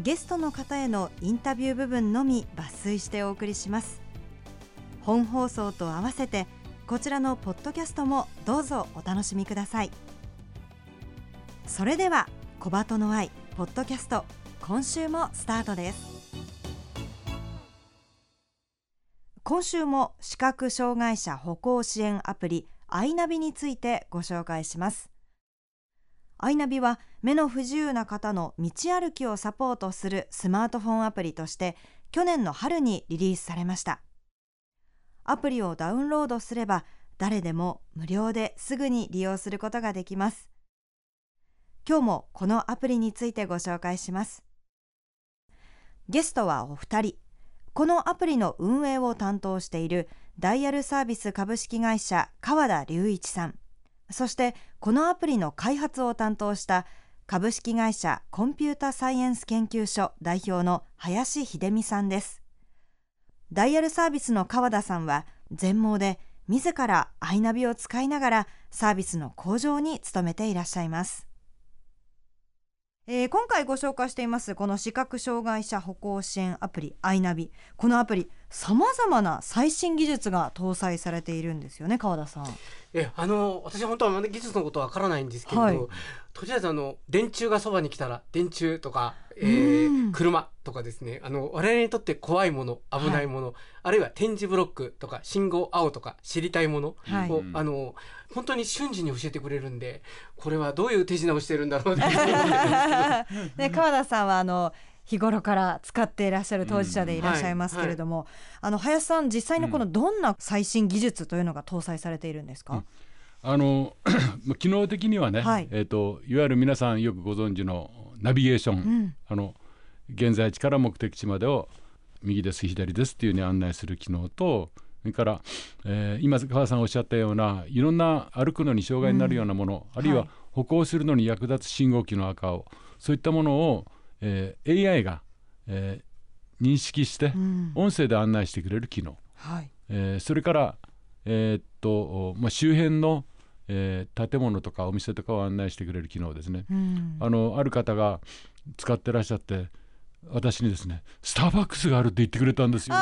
ゲストの方へのインタビュー部分のみ抜粋してお送りします。本放送と合わせてこちらのポッドキャストもどうぞお楽しみください。それでは小鳩の愛ポッドキャスト今週もスタートです。今週も視覚障害者歩行支援アプリアイナビについてご紹介します。アイナビは目の不自由な方の道歩きをサポートするスマートフォンアプリとして去年の春にリリースされました。アプリをダウンロードすれば誰でも無料ですぐに利用することができます。今日もこのアプリについてご紹介します。ゲストはお二人。このアプリの運営を担当しているダイヤルサービス株式会社川田隆一さん。そしてこのアプリの開発を担当した株式会社コンピュータサイエンス研究所代表の林秀美さんです。ダイヤルサービスの川田さんは全盲で自らアイナビを使いながらサービスの向上に努めていらっしゃいます。えー、今回ご紹介していますこの視覚障害者歩行支援アプリアイナビ。このアプリさまざまな最新技術が搭載されているんですよね川田さん。えあの私は本当は技術のことはわからないんですけれど、はい、とりあえずあの電柱がそばに来たら電柱とか、えー、車とかですね。あの我々にとって怖いもの危ないもの、はい、あるいは点字ブロックとか信号青とか知りたいものを、はい、あの本当に瞬時に教えてくれるんでこれはどういう手品をしてるんだろうね川田さんはあの日頃から使っていらっしゃる当事者でいらっしゃいますけれども、うんはいはい、あの林さん実際のこのどんな最新技術というのが搭載されているんですか、うん。あの 機能的にはね、はい。えーと、いわゆる皆さんよくご存知のナビゲーション、うん、あの現在地から目的地までを右です左ですっていうふうに案内する機能とそれから、えー、今川さんがおっしゃったようないろんな歩くのに障害になるようなもの、うん、あるいは歩行するのに役立つ信号機の赤をそういったものを、えー、AI が、えー、認識して、音声で案内してくれる機能、はい。えー、それから、えー、っとまあ、周辺のえー、建物とかお店とかを案内してくれる機能ですね、うん、あのある方が使ってらっしゃって私にですねスターバックスがあるって言ってくれたんですよ。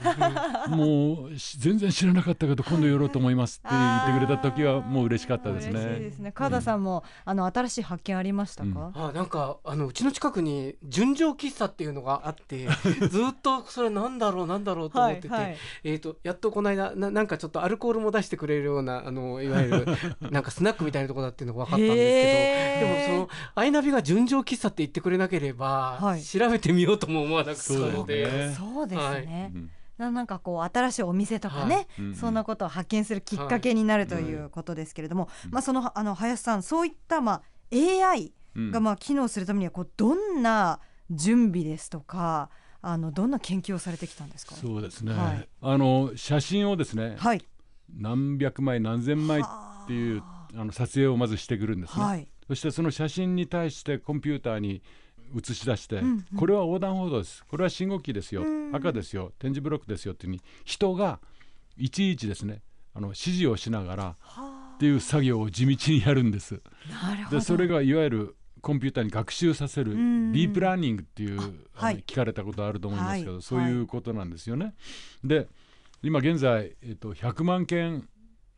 もう全然知らなかったけど今度寄ろうと思いますって言ってくれた時はもう嬉しかったですね。嬉しいですね。川田さんも、うん、あの新しい発見ありましたか？うん、あなんかあのうちの近くに純情喫茶っていうのがあって ずっとそれなんだろうなんだろうと思ってて、はいはい、えっ、ー、とやっとこの間ななんかちょっとアルコールも出してくれるようなあのいわゆる なんかスナックみたいなところだっていうのが分かったんですけど、でもそのアイナビが純情喫茶って言ってくれなければ、はい、調べてみようとも思わなくてそうで、そうですね。はい。なんかこう新しいお店とかね、はい、そんなことを発見するきっかけになるということですけれども、はい、まあ、そのあの林さんそういったまあ AI がまあ機能するためにはこうどんな準備ですとかあのどんな研究をされてきたんですか？そうですね、はい、あの写真をですね、はい、何百枚何千枚っていうあの撮影をまずしてくるんですね、はい、そしてその写真に対してコンピューターに映し出して、うんうん、これは横断歩道です。これは信号機ですよ、赤ですよ。点字ブロックですよっていうふうに人がいちいちですねあの指示をしながらっていう作業を地道にやるんです。でそれがいわゆるコンピューターに学習させるディープラーニングっていう、はい、聞かれたことあると思いますけど、はい、そういうことなんですよね。で今現在、えっと、100万件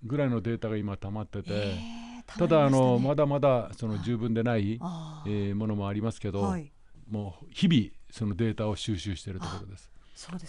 ぐらいのデータが今溜まってて。えーただあのまだまだその十分でない、えー、ものもありますけど、はい、もう日々そのデータを収集しているところです。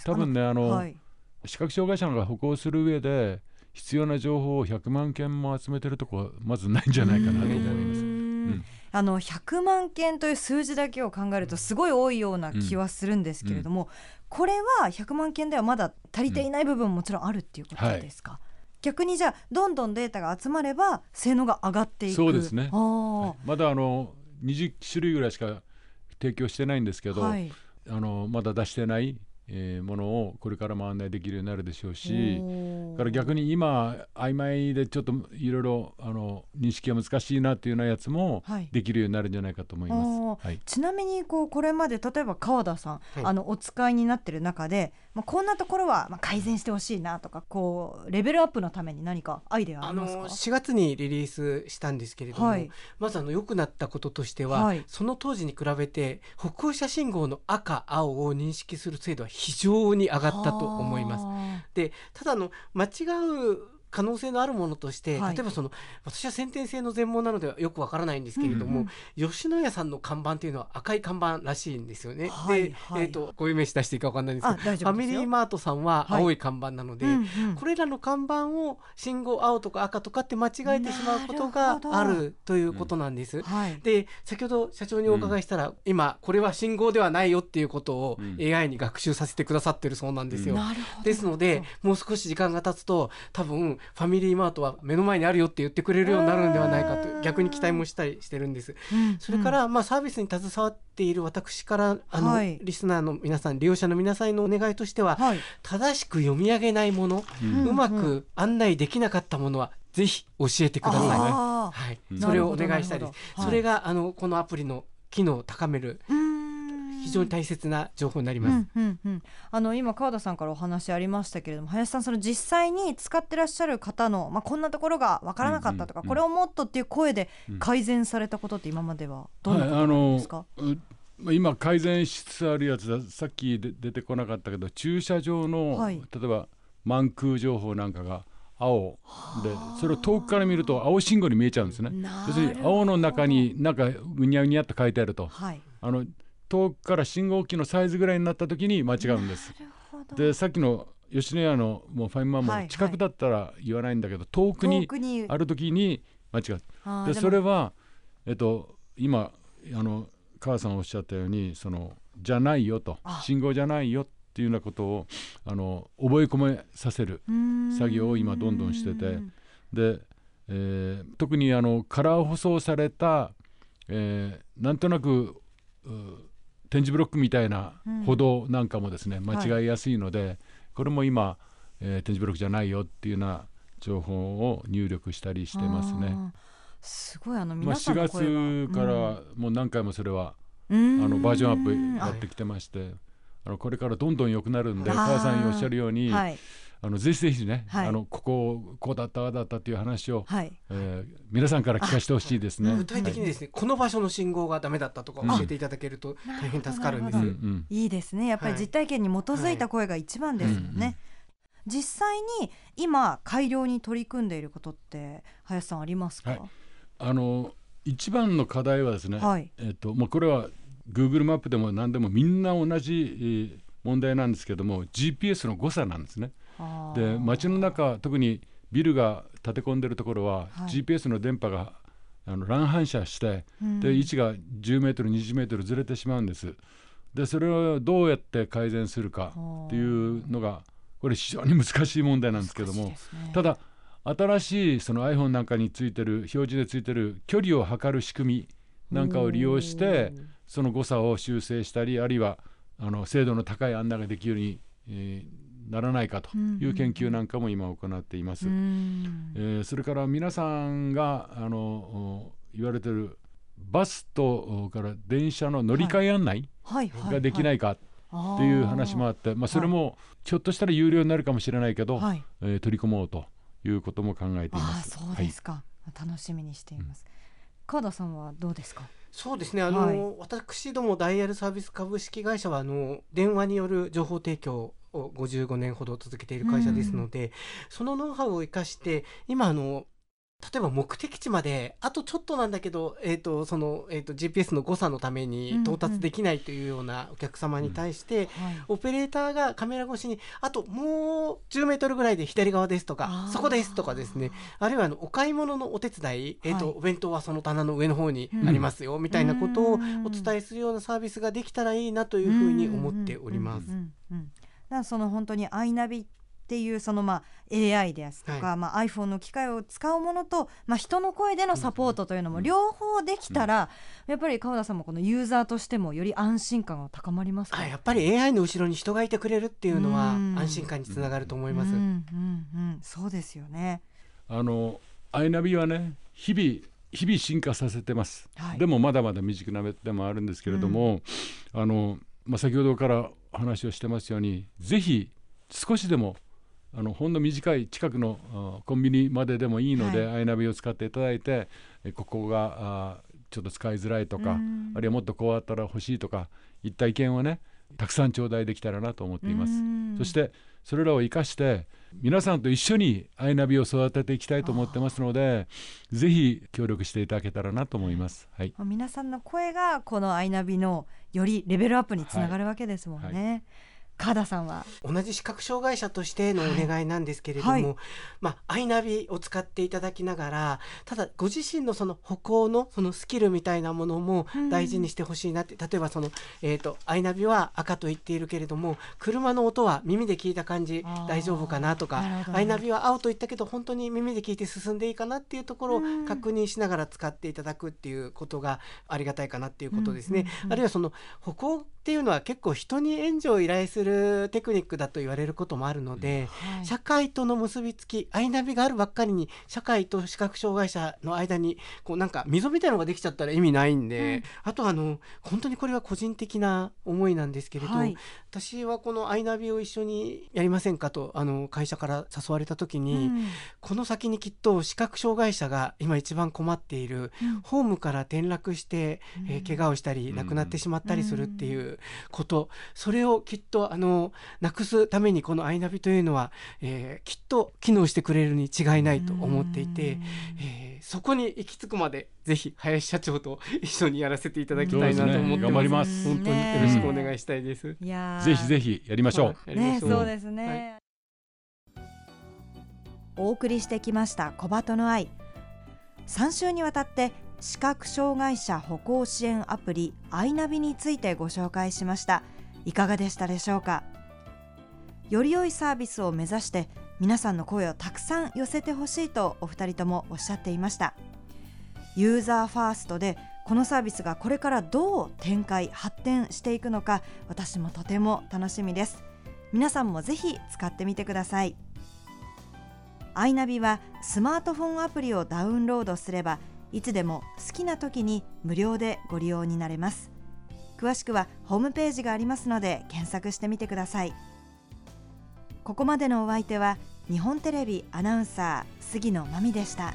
多分ねあの、はい、視覚障害者が歩行する上で必要な情報を100万件も集めてるとこはまずないんじゃないかなと思います。うん、あの100万件という数字だけを考えるとすごい多いような気はするんですけれども、うん、これは100万件ではまだ足りていない部分ももちろんあるっていうことですか、はい逆にじゃあどんどんデータが集まれば性能が上がっていく。そうですね、はい、まだあの20種類ぐらいしか提供してないんですけど、はい、あのまだ出してないえー、ものをこれからも案内できるようになるでしょうしから逆に今曖昧でちょっといろいろあの認識が難しいなっていうようなやつもできるようになるんじゃないかと思います。はい、ちなみにこうこれまで例えば川田さん、はい、あのお使いになってる中で、まあ、こんなところはまあ改善してほしいなとかこうレベルアップのために何かアイデアありますか？あの4月にリリースしたんですけれども、はい、まずあの良くなったこととしては、その当時に比べて歩行者信号の赤青を認識する精度は非常に上がったと思います。でただの間違う可能性のあるものとして、はい、例えばその私は先天性の全盲なのではよくわからないんですけれども、うんうん、吉野家さんの看板っていうのは赤い看板らしいんですよね。はい、で、はい、えーと、こういう名詞出していいかわかんないんですけどファミリーマートさんは青い看板なので、うんうん、これらの看板を信号青とか赤とかって間違えてしまうことがあるということなんです。で先ほど社長にお伺いしたら、今これは信号ではないよっていうことを AI に学習させてくださってるそうなんですよ。ですのでもう少し時間が経つと多分ファミリーマートは目の前にあるよって言ってくれるようになるんではないかと逆に期待もしたりしてるんです。それからまあサービスに携わっている私からあの、はい、リスナーの皆さん利用者の皆さんのお願いとしては、はい、正しく読み上げないもの、うん、うまく案内できなかったものはぜひ教えてください。はい、それをお願いしたいです。それがあのこのアプリの機能を高める。非常に大切な情報になります。うんうんうん、あの今川田さんからお話ありましたけれども林さんその実際に使ってらっしゃる方のまあこんなところがわからなかったとか、うんうん。うん、これをもっとっていう声で改善されたことって今まではどんなことなんですか、はい、今改善しつつあるやつだ。さっきで出てこなかったけど駐車場の、はい、例えば満空情報なんかが青でそれを遠くから見ると青信号に見えちゃうんですね。要するに青の中になんかぐにゃぐにゃっと書いてあると、はい、あの遠くから信号機のサイズぐらいになった時に間違うんです。でさっきの吉野家のもうファインマンも近くだったら言わないんだけど、遠くにある時に間違う。でそれはえっと今あの母さんおっしゃったようにそのじゃないよと信号じゃないよっていうようなことをあの覚え込めさせる作業を今どんどんしてて。で、えー、特にあのカラー舗装された、えー、なんとなく点字ブロックみたいな歩道なんかもですね、うん、間違いやすいので、はい、これも今、えー、点字ブロックじゃないよっていうような情報を入力したりしてますね。すごいあの皆さんの声は、まあ、4月からもう何回もそれは、うん、あのバージョンアップやってきてまして、あのこれからどんどん良くなるんで母さんおっしゃるように、はい、あのぜひぜひね、はい、あのこここうだったああだったっていう話を、はい、えー、皆さんから聞かせてほしいですね。具体的にですね、この場所の信号がダメだったとか教えていただけると大変助かるんです。いいですね。やっぱり実体験に基づいた声が一番ですもんね。実際に今改良に取り組んでいることって林さんありますか？あの一番の課題はですね、えっ、ともうこれは Google マップでも何でもみんな同じ問題なんですけども GPS の誤差なんですね。で街の中特にビルが立て込んでるところは、はい、GPS の電波があの乱反射して、うん、で位置が10メートル20メートルずれてしまうんです。でそれをどうやって改善するかっていうのがこれ非常に難しい問題なんですけども、ね、ただ新しいその iPhone なんかについてる表示でついてる距離を測る仕組みなんかを利用してその誤差を修正したりあるいはあの精度の高い案内ができるように、えー、ならないかという研究なんかも今行っています。うん、えー、それから皆さんがあの言われてるバスとから電車の乗り換え案内ができないかっていう話もあって、まあ、それもひょっとしたら有料になるかもしれないけど、はい、えー、取り込もうということも考えています。そうですか、はい、楽しみにしています。川田さんはどうですか？そうですね。あの、はい、私どもダイヤルサービス株式会社はあの電話による情報提供を55年ほど続けている会社ですので、うん、そのノウハウを生かして今あの例えば目的地まであとちょっとなんだけど、えーとそのえーと、GPS の誤差のために到達できないというようなお客様に対して、うん。うんはい、オペレーターがカメラ越しにあともう10メートルぐらいで左側ですとかそこですとかですね。あるいはあのお買い物のお手伝い、えーと、はい、お弁当はその棚の上の方にありますよ、うん、みたいなことをお伝えするようなサービスができたらいいなというふうに思っております。その本当にアイナビっていうそのまあ AI ですとか、はい、まあ、iPhone の機械を使うものと、まあ、人の声でのサポートというのも両方できたら、うん、やっぱり川田さんもこのユーザーとしてもより安心感が高まりますか？やっぱり AI の後ろに人がいてくれるっていうのは安心感につながると思います。うんうんうん、そうですよね。あのアイナビはね日々日々進化させてます、はい、でもまだまだ未熟なでもあるんですけれども、うん、あのまあ、先ほどから話をしてますようにぜひ少しでもあのほんの短い近くのコンビニまででもいいので、はい、アイナビを使っていただいてここがあちょっと使いづらいとかあるいはもっとこうあったら欲しいとかいった意見をねたくさん頂戴できたらなと思っています。そしてそれらを生かして皆さんと一緒にアイナビを育てていきたいと思ってますのでぜひ協力していただけたらなと思います。はい、皆さんの声がこのアイナビのよりレベルアップにつながるわけですもんね。はいはい川田さんは？同じ視覚障害者としてのお願いなんですけれども、はい。はい、まあ、アイナビを使っていただきながらただご自身のその歩行のそのスキルみたいなものも大事にしてほしいなって、うん、例えばその、えーと、アイナビは赤と言っているけれども車の音は耳で聞いた感じ大丈夫かなとかアイナビは青と言ったけど本当に耳で聞いて進んでいいかなっていうところを確認しながら使っていただくっていうことがありがたいかなっていうことですね。うんうんうん、あるいはその歩行っていうのは結構人に援助を依頼するテクニックだと言われることもあるので、はい、社会との結びつきアイナビがあるばっかりに社会と視覚障害者の間にこうなんか溝みたいのができちゃったら意味ないんで、うん、あとあの本当にこれは個人的な思いなんですけれど、はい、私はこのアイナビを一緒にやりませんかとあの会社から誘われた時に、うん、この先にきっと視覚障害者が今一番困っている、うん、ホームから転落して、えー、怪我をしたり亡くなってしまったりするっていうことそれをきっとあのなくすためにこのアイナビというのは、えー、きっと機能してくれるに違いないと思っていて、えー、そこに行き着くまでぜひ林社長と一緒にやらせていただきたいなと思ってます。ます。本当によろしくお願いしたいです。いやぜひぜひやりましょう。ね、そうですね、はい、お送りしてきました小鳩の愛。3週にわたって視覚障害者歩行支援アプリアイナビについてご紹介しましたいかがでしたでしょうか？より良いサービスを目指して皆さんの声をたくさん寄せてほしいとお二人ともおっしゃっていました。ユーザーファーストでこのサービスがこれからどう展開発展していくのか私もとても楽しみです。皆さんもぜひ使ってみてください。アイナビはスマートフォンアプリをダウンロードすればいつでも好きな時に無料でご利用になれます。詳しくはホームページがありますので検索してみてくださいここまでのお相手は日本テレビアナウンサー杉野真美でした。